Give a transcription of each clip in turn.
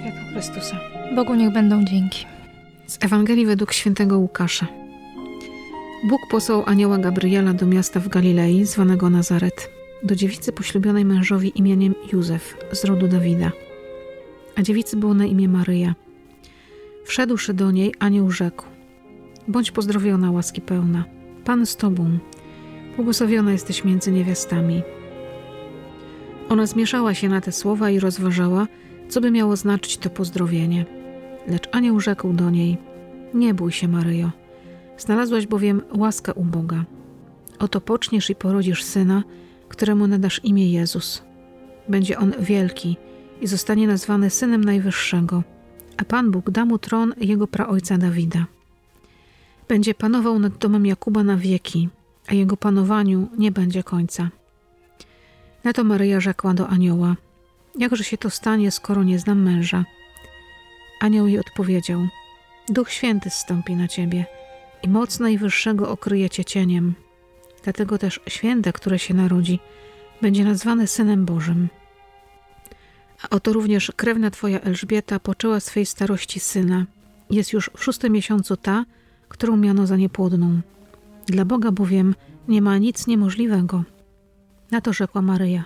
Światło Chrystusa. Bogu niech będą dzięki. Z Ewangelii według świętego Łukasza. Bóg posłał anioła Gabriela do miasta w Galilei, zwanego Nazaret, do dziewicy poślubionej mężowi imieniem Józef z rodu Dawida. A dziewicy było na imię Maryja. Wszedłszy do niej, anioł rzekł: Bądź pozdrowiona, łaski pełna. Pan z tobą. Błogosławiona jesteś między niewiastami. Ona zmieszała się na te słowa i rozważała, co by miało znaczyć to pozdrowienie. Lecz anioł rzekł do niej: Nie bój się, Maryjo. Znalazłaś bowiem łaskę u Boga. Oto poczniesz i porodzisz syna, któremu nadasz imię Jezus. Będzie on wielki i zostanie nazwany synem Najwyższego, a Pan Bóg da mu tron jego praojca Dawida. Będzie panował nad domem Jakuba na wieki, a jego panowaniu nie będzie końca. Na to Maryja rzekła do anioła: Jakże się to stanie, skoro nie znam męża? Anioł jej odpowiedział: Duch Święty zstąpi na ciebie i moc Najwyższego okryje cię cieniem. Dlatego też święte, które się narodzi, będzie nazwane Synem Bożym. Oto również krewna twoja Elżbieta poczęła swej starości syna. Jest już w szóstym miesiącu ta, którą miano za niepłodną. Dla Boga bowiem nie ma nic niemożliwego. Na to rzekła Maryja: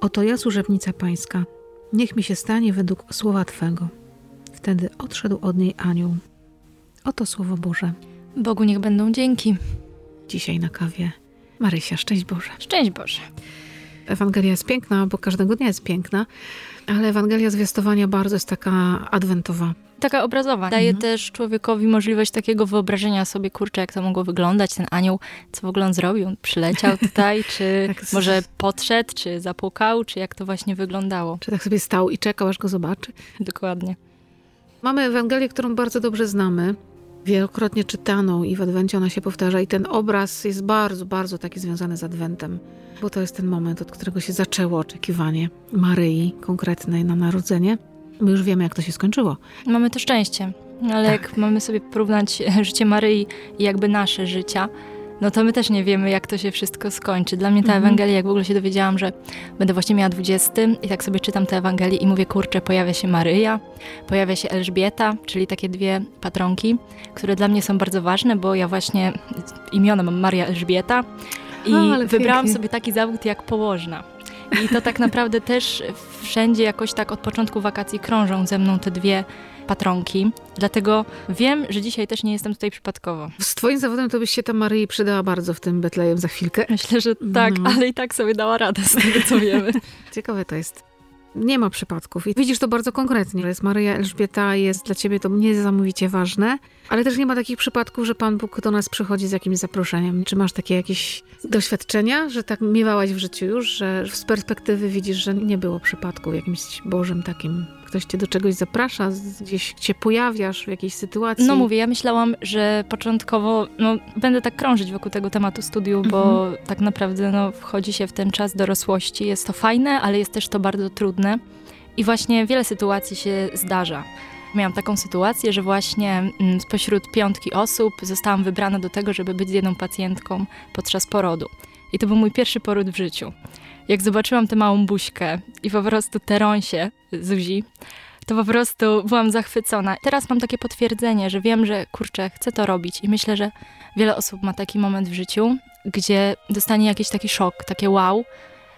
Oto ja służebnica pańska, niech mi się stanie według słowa twego. Wtedy odszedł od niej anioł. Oto słowo Boże. Bogu niech będą dzięki. Dzisiaj na kawie. Marysia, szczęść Boże. Szczęść Boże. Ewangelia jest piękna, bo każdego dnia jest piękna, ale Ewangelia zwiastowania bardzo jest taka adwentowa. Taka obrazowa. Daje Mhm. też człowiekowi możliwość takiego wyobrażenia sobie, kurczę, jak to mogło wyglądać, ten anioł, co w ogóle on zrobił? On przyleciał tutaj, czy Tak, może podszedł, czy zapukał, czy jak to właśnie wyglądało. Czy tak sobie stał i czekał, aż go zobaczy? Dokładnie. Mamy Ewangelię, którą bardzo dobrze znamy, wielokrotnie czytaną i w Adwencie ona się powtarza i ten obraz jest bardzo, bardzo taki związany z Adwentem, bo to jest ten moment, od którego się zaczęło oczekiwanie Maryi konkretnej na narodzenie. My już wiemy, jak to się skończyło. Mamy to szczęście, ale Tak. jak mamy sobie porównać życie Maryi i jakby nasze życia, no to my też nie wiemy, jak to się wszystko skończy. Dla mnie ta Mhm. Ewangelia, jak w ogóle się dowiedziałam, że będę właśnie miała 20 i tak sobie czytam tę Ewangelię i mówię, kurczę, pojawia się Maryja, pojawia się Elżbieta, czyli takie dwie patronki, które dla mnie są bardzo ważne, bo ja właśnie imiona mam Maria Elżbieta i A, wybrałam pięknie. sobie taki zawód jak położna. I to tak naprawdę też wszędzie jakoś tak od początku wakacji krążą ze mną te dwie patronki. Dlatego wiem, że dzisiaj też nie jestem tutaj przypadkowo. Z twoim zawodem to byś się ta Maryi przydała bardzo w tym Betlejem za chwilkę. Myślę, że tak, No. ale i tak sobie dała radę z tego, co wiemy. Ciekawe to jest. Nie ma przypadków. I widzisz to bardzo konkretnie. Jest Maryja Elżbieta, jest dla ciebie to niesamowicie ważne, ale też nie ma takich przypadków, że Pan Bóg do nas przychodzi z jakimś zaproszeniem. Czy masz takie jakieś doświadczenia, że tak miewałaś w życiu już, że z perspektywy widzisz, że nie było przypadku w jakimś Bożym takim. Ktoś cię do czegoś zaprasza, gdzieś się pojawiasz w jakiejś sytuacji. No mówię, ja myślałam, że początkowo no, będę tak krążyć wokół tego tematu studiów, bo tak naprawdę no, wchodzi się w ten czas dorosłości. Jest to fajne, ale jest też to bardzo trudne. I właśnie wiele sytuacji się zdarza. Miałam taką sytuację, że właśnie mm, spośród piątki osób zostałam wybrana do tego, żeby być z jedną pacjentką podczas porodu. I to był mój pierwszy poród w życiu. Jak zobaczyłam tę małą buźkę i po prostu tę rąsię Zuzi, to po prostu byłam zachwycona. Teraz mam takie potwierdzenie, że wiem, że kurczę, chcę to robić i myślę, że wiele osób ma taki moment w życiu, gdzie dostanie jakiś taki szok, takie wow,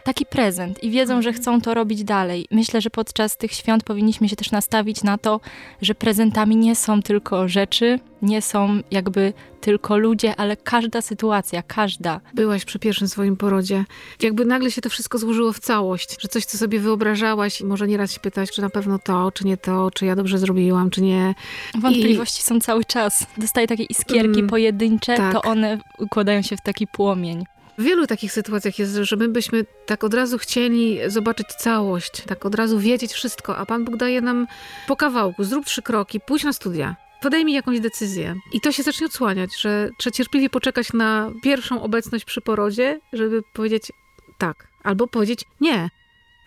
taki prezent i wiedzą, że chcą to robić dalej. Myślę, że podczas tych świąt powinniśmy się też nastawić na to, że prezentami nie są tylko rzeczy, nie są jakby tylko ludzie, ale każda sytuacja, każda. Byłaś przy pierwszym swoim porodzie. Jakby nagle się to wszystko złożyło w całość, że coś, co sobie wyobrażałaś, i może nieraz się pytać, czy na pewno to, czy nie to, czy ja dobrze zrobiłam, czy nie. Wątpliwości są cały czas. Dostaję takie iskierki Mm, pojedyncze, tak. to one układają się w taki płomień. W wielu takich sytuacjach jest, że my byśmy tak od razu chcieli zobaczyć całość, tak od razu wiedzieć wszystko, a Pan Bóg daje nam po kawałku, zrób trzy kroki, pójdź na studia. Podejmij jakąś decyzję. I to się zacznie odsłaniać, że trzeba cierpliwie poczekać na pierwszą obecność przy porodzie, żeby powiedzieć tak, albo powiedzieć nie.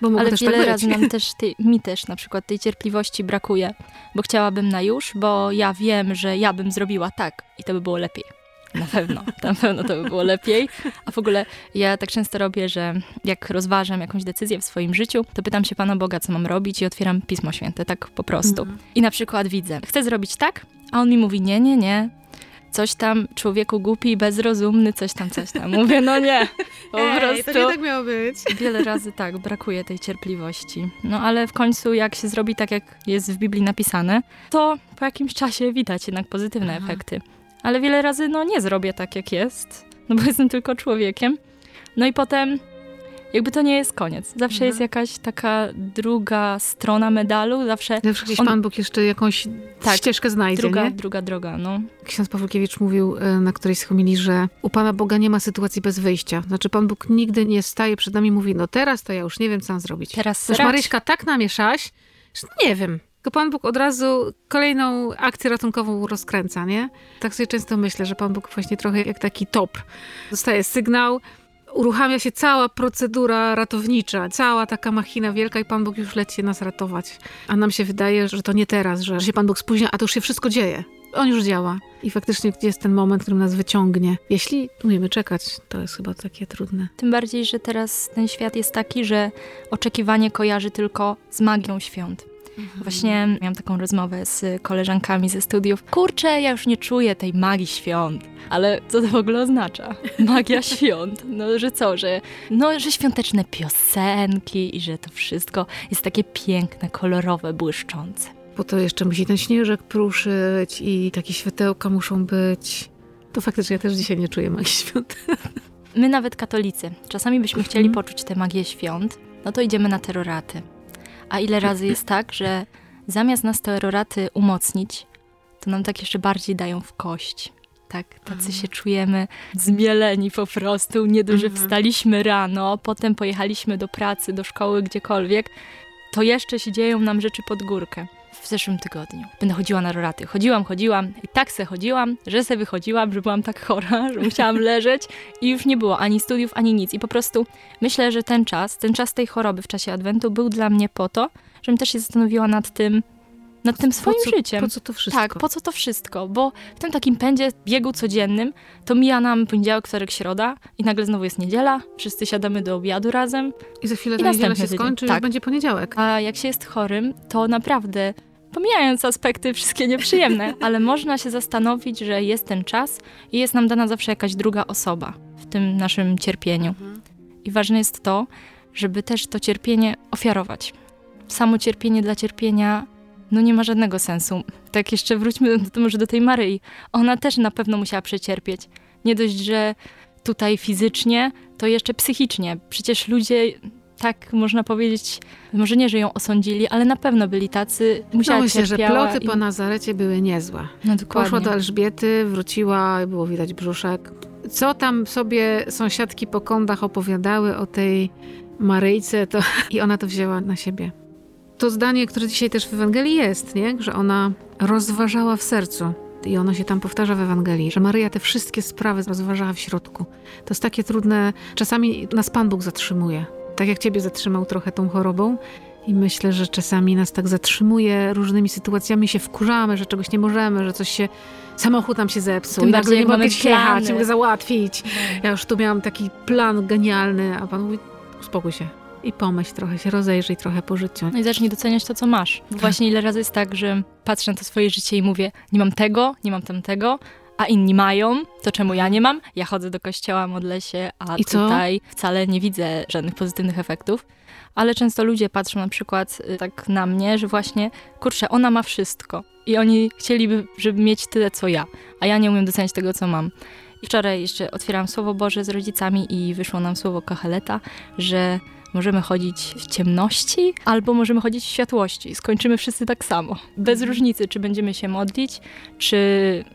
Bo mogło Ale też wiele tak razy nam też, tej, mi też na przykład tej cierpliwości brakuje, bo chciałabym na już, bo ja wiem, że ja bym zrobiła tak i to by było lepiej. Na pewno, na pewno to by było lepiej. A w ogóle ja tak często robię, że jak rozważam jakąś decyzję w swoim życiu, to pytam się Pana Boga, co mam robić i otwieram Pismo Święte, tak po prostu. Mhm. I na przykład widzę, chcę zrobić tak, a on mi mówi nie, nie, nie, coś tam, człowieku głupi, bezrozumny, coś tam, coś tam. Mówię, no nie, po Ej, prostu. to nie tak miało być. Wiele razy tak, brakuje tej cierpliwości. No ale w końcu, jak się zrobi tak, jak jest w Biblii napisane, to po jakimś czasie widać jednak pozytywne Aha. efekty. Ale wiele razy, no nie zrobię tak, jak jest, no bo jestem tylko człowiekiem. No i potem, jakby to nie jest koniec. Zawsze Mhm. jest jakaś taka druga strona medalu, zawsze Zawsze gdzieś On- Pan Bóg jeszcze jakąś Tak, ścieżkę znajdzie, druga, nie? druga droga, no. Ksiądz Pawłkiewicz mówił e, na którejś z homilii, że u Pana Boga nie ma sytuacji bez wyjścia. Znaczy Pan Bóg nigdy nie staje przed nami i mówi, no teraz to ja już nie wiem, co mam zrobić. Teraz Już. Maryśka tak namierzałaś, że nie wiem. Tylko Pan Bóg od razu kolejną akcję ratunkową rozkręca, nie? Tak sobie często myślę, że Pan Bóg właśnie trochę jak taki top. Dostaje sygnał, uruchamia się cała procedura ratownicza, cała taka machina wielka i Pan Bóg już leci nas ratować. A nam się wydaje, że to nie teraz, że się Pan Bóg spóźnia, a to już się wszystko dzieje. On już działa. I faktycznie jest ten moment, który nas wyciągnie. Jeśli umiemy czekać, to jest chyba takie trudne. Tym bardziej, że teraz ten świat jest taki, że oczekiwanie kojarzy tylko z magią świąt. Właśnie miałam taką rozmowę z koleżankami ze studiów. Kurczę, ja już nie czuję tej magii świąt. Ale co to w ogóle oznacza? Magia świąt. No, że co, że, no, że świąteczne piosenki i że to wszystko jest takie piękne, kolorowe, błyszczące. Bo to jeszcze musi ten śnieżek pruszyć i takie światełka muszą być. To faktycznie ja też dzisiaj nie czuję magii świąt. My nawet katolicy, czasami byśmy chcieli Mhm. poczuć tę magię świąt, no to idziemy na terroraty. A ile razy jest tak, że zamiast nas terroraty umocnić, to nam tak jeszcze bardziej dają w kość. Tak, tacy Mhm. się czujemy zmieleni po prostu, nieduże Mhm. wstaliśmy rano, potem pojechaliśmy do pracy, do szkoły, gdziekolwiek, to jeszcze się dzieją nam rzeczy pod górkę. W zeszłym tygodniu będę chodziła na roraty. Chodziłam, chodziłam i tak se chodziłam, że se wychodziłam, że byłam tak chora, że musiałam leżeć i już nie było ani studiów, ani nic. I po prostu myślę, że ten czas, ten czas tej choroby w czasie Adwentu był dla mnie po to, żebym też się zastanowiła nad tym, nad tym swoim po co, życiem. Po co to wszystko? Tak, po co to wszystko? Bo w tym takim pędzie, biegu codziennym, to mija nam poniedziałek, wtorek, środa i nagle znowu jest niedziela, wszyscy siadamy do obiadu razem, I za chwilę I ta niedziela się skończy Tak. już będzie poniedziałek. a jak się jest chorym, to naprawdę, pomijając aspekty wszystkie nieprzyjemne, ale można się zastanowić, że jest ten czas i jest nam dana zawsze jakaś druga osoba w tym naszym cierpieniu. I ważne jest to, żeby też to cierpienie ofiarować. Samo cierpienie dla cierpienia no nie ma żadnego sensu. Tak jeszcze wróćmy do, może do tej Maryi. Ona też na pewno musiała przecierpieć. Nie dość, że tutaj fizycznie, to jeszcze psychicznie. Przecież ludzie, tak można powiedzieć, może nie, że ją osądzili, ale na pewno byli tacy, musiała No myślę, że ploty i- po Nazarecie były niezłe. No dokładnie. Poszła do Elżbiety, wróciła było widać brzuszek. Co tam sobie sąsiadki po kątach opowiadały o tej Maryjce, to i ona to wzięła na siebie. To zdanie, które dzisiaj też w Ewangelii jest, nie? że ona rozważała w sercu. I ono się tam powtarza w Ewangelii, że Maryja te wszystkie sprawy rozważała w środku. To jest takie trudne. Czasami nas Pan Bóg zatrzymuje. Tak jak ciebie zatrzymał trochę tą chorobą. I myślę, że czasami nas tak zatrzymuje różnymi sytuacjami, się wkurzamy, że czegoś nie możemy, że coś się, samochód nam się zepsuł Tym i nagle nie mogę jechać, nie mogę załatwić. Ja już tu miałam taki plan genialny, a Pan mówi, uspokój się i pomyśl trochę, się rozejrzyj trochę po życiu. No i zacznij doceniać to, co masz. Bo Właśnie ile razy jest tak, że patrzę na to swoje życie i mówię, nie mam tego, nie mam tamtego, a inni mają, to czemu ja nie mam? Ja chodzę do kościoła, modlę się, a I co? tutaj wcale nie widzę żadnych pozytywnych efektów. Ale często ludzie patrzą na przykład y, tak na mnie, że właśnie, kurczę, ona ma wszystko. I oni chcieliby, żeby mieć tyle, co ja. A ja nie umiem docenić tego, co mam. I wczoraj jeszcze otwierałam Słowo Boże z rodzicami i wyszło nam słowo Kacheleta, że możemy chodzić w ciemności albo możemy chodzić w światłości. Skończymy wszyscy tak samo. Bez różnicy, czy będziemy się modlić, czy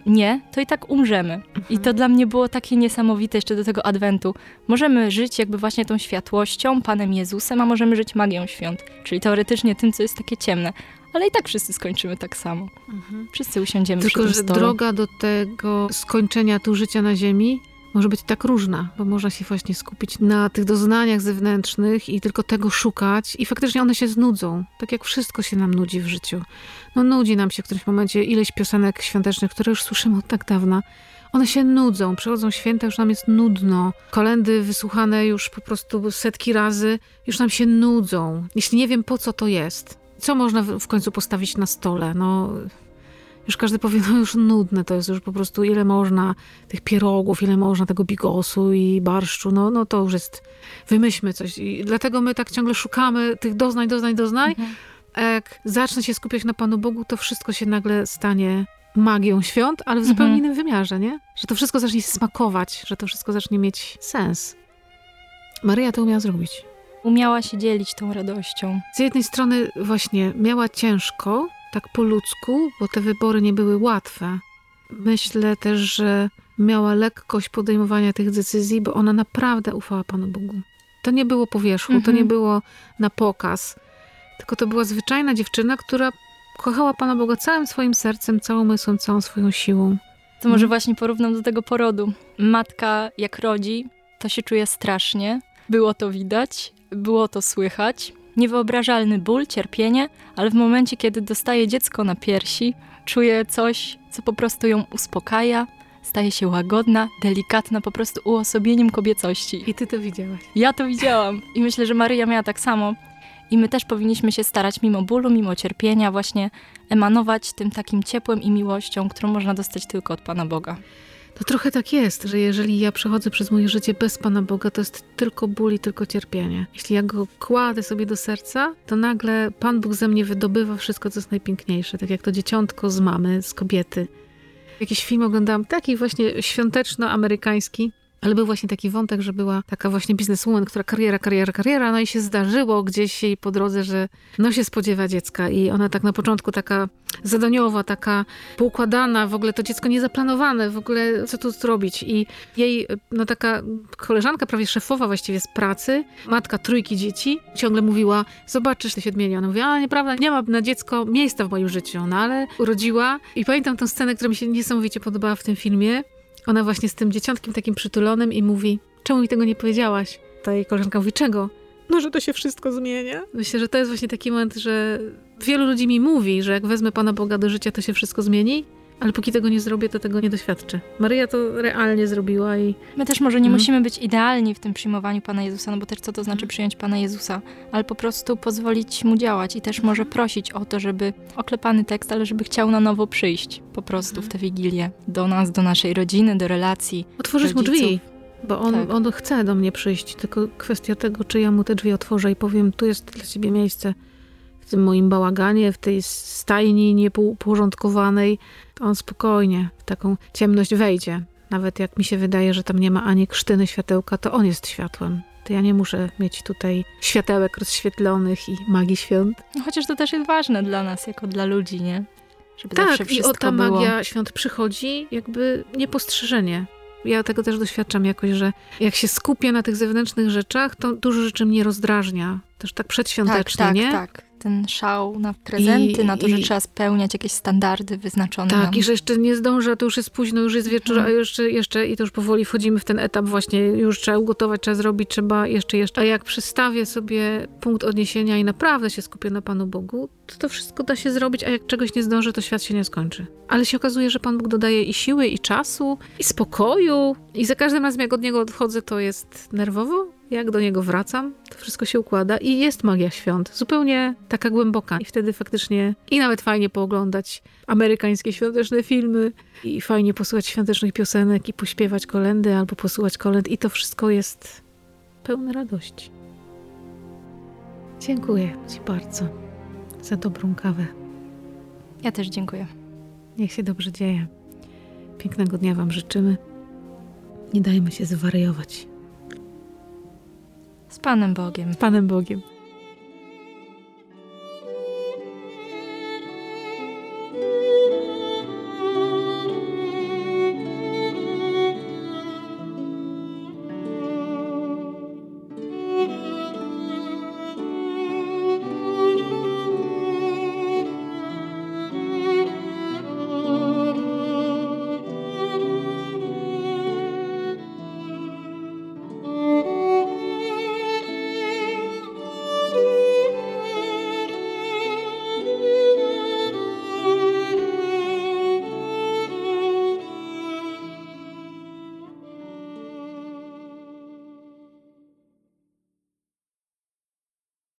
nie, to i tak umrzemy. I to dla mnie było takie niesamowite jeszcze do tego adwentu. Możemy żyć jakby właśnie tą światłością, Panem Jezusem, a możemy żyć magią świąt, czyli teoretycznie tym, co jest takie ciemne. Ale i tak wszyscy skończymy tak samo. Wszyscy usiądziemy Tylko, przy że tym stole. droga do tego skończenia tu życia na ziemi może być tak różna, bo można się właśnie skupić na tych doznaniach zewnętrznych i tylko tego szukać i faktycznie one się znudzą, tak jak wszystko się nam nudzi w życiu. No nudzi nam się w którymś momencie ileś piosenek świątecznych, które już słyszymy od tak dawna, one się nudzą, przychodzą święta, już nam jest nudno. Kolendy wysłuchane już po prostu setki razy, już nam się nudzą. Jeśli nie wiem, po co to jest. Co można w końcu postawić na stole? No, już każdy powie, no już nudne to jest, już po prostu ile można tych pierogów, ile można tego bigosu i barszczu, no, no to już jest, wymyślmy coś. I dlatego my tak ciągle szukamy tych doznań, doznań, doznań. Mhm. Jak zacznę się skupiać na Panu Bogu, to wszystko się nagle stanie magią świąt, ale w zupełnie mhm. innym wymiarze, nie? Że to wszystko zacznie smakować, że to wszystko zacznie mieć sens. Maryja to umiała zrobić. Umiała się dzielić tą radością. Z jednej strony właśnie miała ciężko, tak po ludzku, bo te wybory nie były łatwe. Myślę też, że miała lekkość podejmowania tych decyzji, bo ona naprawdę ufała Panu Bogu. To nie było po wierzchu, mhm. to nie mhm. było na pokaz, tylko to była zwyczajna dziewczyna, która kochała Pana Boga całym swoim sercem, całą umysłem, całą swoją siłą. To może mhm. właśnie porównam do tego porodu. Matka, jak rodzi, to się czuje strasznie. Było to widać, było to słychać. Niewyobrażalny ból, cierpienie, ale w momencie, kiedy dostaje dziecko na piersi, czuje coś, co po prostu ją uspokaja, staje się łagodna, delikatna, po prostu uosobieniem kobiecości. I ty to widziałaś. Ja to widziałam. I myślę, że Maryja miała tak samo. I my też powinniśmy się starać, mimo bólu, mimo cierpienia, właśnie emanować tym takim ciepłem i miłością, którą można dostać tylko od Pana Boga. To trochę tak jest, że jeżeli ja przechodzę przez moje życie bez Pana Boga, to jest tylko ból i tylko cierpienie. Jeśli ja go kładę sobie do serca, to nagle Pan Bóg ze mnie wydobywa wszystko, co jest najpiękniejsze. Tak jak to dzieciątko z mamy, z kobiety. Jakiś film oglądałam, taki właśnie świąteczno-amerykański, ale był właśnie taki wątek, że była taka właśnie bizneswoman, która kariera, kariera, kariera, no i się zdarzyło gdzieś jej po drodze, że no się spodziewa dziecka. I ona tak na początku taka zadaniowa, taka poukładana, w ogóle to dziecko niezaplanowane, w ogóle co tu zrobić? I jej no taka koleżanka, prawie szefowa właściwie z pracy, matka trójki dzieci, ciągle mówiła, zobaczysz te siedmienia. Ona mówiła, a nieprawda, nie ma na dziecko miejsca w moim życiu, no ale urodziła. I pamiętam tę scenę, która mi się niesamowicie podobała w tym filmie, ona właśnie z tym dzieciątkiem takim przytulonym i mówi, czemu mi tego nie powiedziałaś? Ta jej koleżanka mówi, czego? No, że to się wszystko zmienia. Myślę, że to jest właśnie taki moment, że wielu ludzi mi mówi, że jak wezmę Pana Boga do życia, to się wszystko zmieni, ale póki tego nie zrobię, to tego nie doświadczę. Maryja to realnie zrobiła i... My też może nie hmm. musimy być idealni w tym przyjmowaniu Pana Jezusa, no bo też co to znaczy przyjąć Pana Jezusa, ale po prostu pozwolić Mu działać i też może prosić o to, żeby oklepany tekst, ale żeby chciał na nowo przyjść po prostu w tę Wigilię do nas, do naszej rodziny, do relacji. Otworzyć rodziców. mu drzwi. Bo on, tak. on chce do mnie przyjść, tylko kwestia tego, czy ja mu te drzwi otworzę i powiem, tu jest dla ciebie miejsce w tym moim bałaganie, w tej stajni nieporządkowanej, to on spokojnie w taką ciemność wejdzie. Nawet jak mi się wydaje, że tam nie ma ani krztyny światełka, to on jest światłem. To ja nie muszę mieć tutaj światełek rozświetlonych i magii świąt. No, chociaż to też jest ważne dla nas, jako dla ludzi, nie? Żeby tak, i o ta było... magia świąt przychodzi jakby niepostrzeżenie. Ja tego też doświadczam jakoś, że jak się skupię na tych zewnętrznych rzeczach, to dużo rzeczy mnie rozdrażnia. Też tak przedświątecznie, tak, tak, nie? Tak, ten szał na prezenty, I, na to, że trzeba spełniać jakieś standardy wyznaczone. Tak, nam. i że jeszcze nie zdążę, to już jest późno, już jest wieczór, hmm. a jeszcze, jeszcze i to już powoli wchodzimy w ten etap właśnie, już trzeba ugotować, trzeba zrobić, trzeba jeszcze, jeszcze. A jak przystawię sobie punkt odniesienia i naprawdę się skupię na Panu Bogu, to to wszystko da się zrobić, a jak czegoś nie zdążę, to świat się nie skończy. Ale się okazuje, że Pan Bóg dodaje i siły, i czasu, i spokoju. I za każdym razem, jak od Niego odchodzę, to jest nerwowo, jak do niego wracam, to wszystko się układa i jest magia świąt. Zupełnie taka głęboka. I wtedy faktycznie i nawet fajnie pooglądać amerykańskie świąteczne filmy i fajnie posłuchać świątecznych piosenek i pośpiewać kolendy albo posłuchać kolęd i to wszystko jest pełne radości. Dziękuję Ci bardzo za dobrą kawę. Ja też dziękuję. Niech się dobrze dzieje. Pięknego dnia Wam życzymy. Nie dajmy się zwariować. Panem Bogiem. Z Panem Bogiem.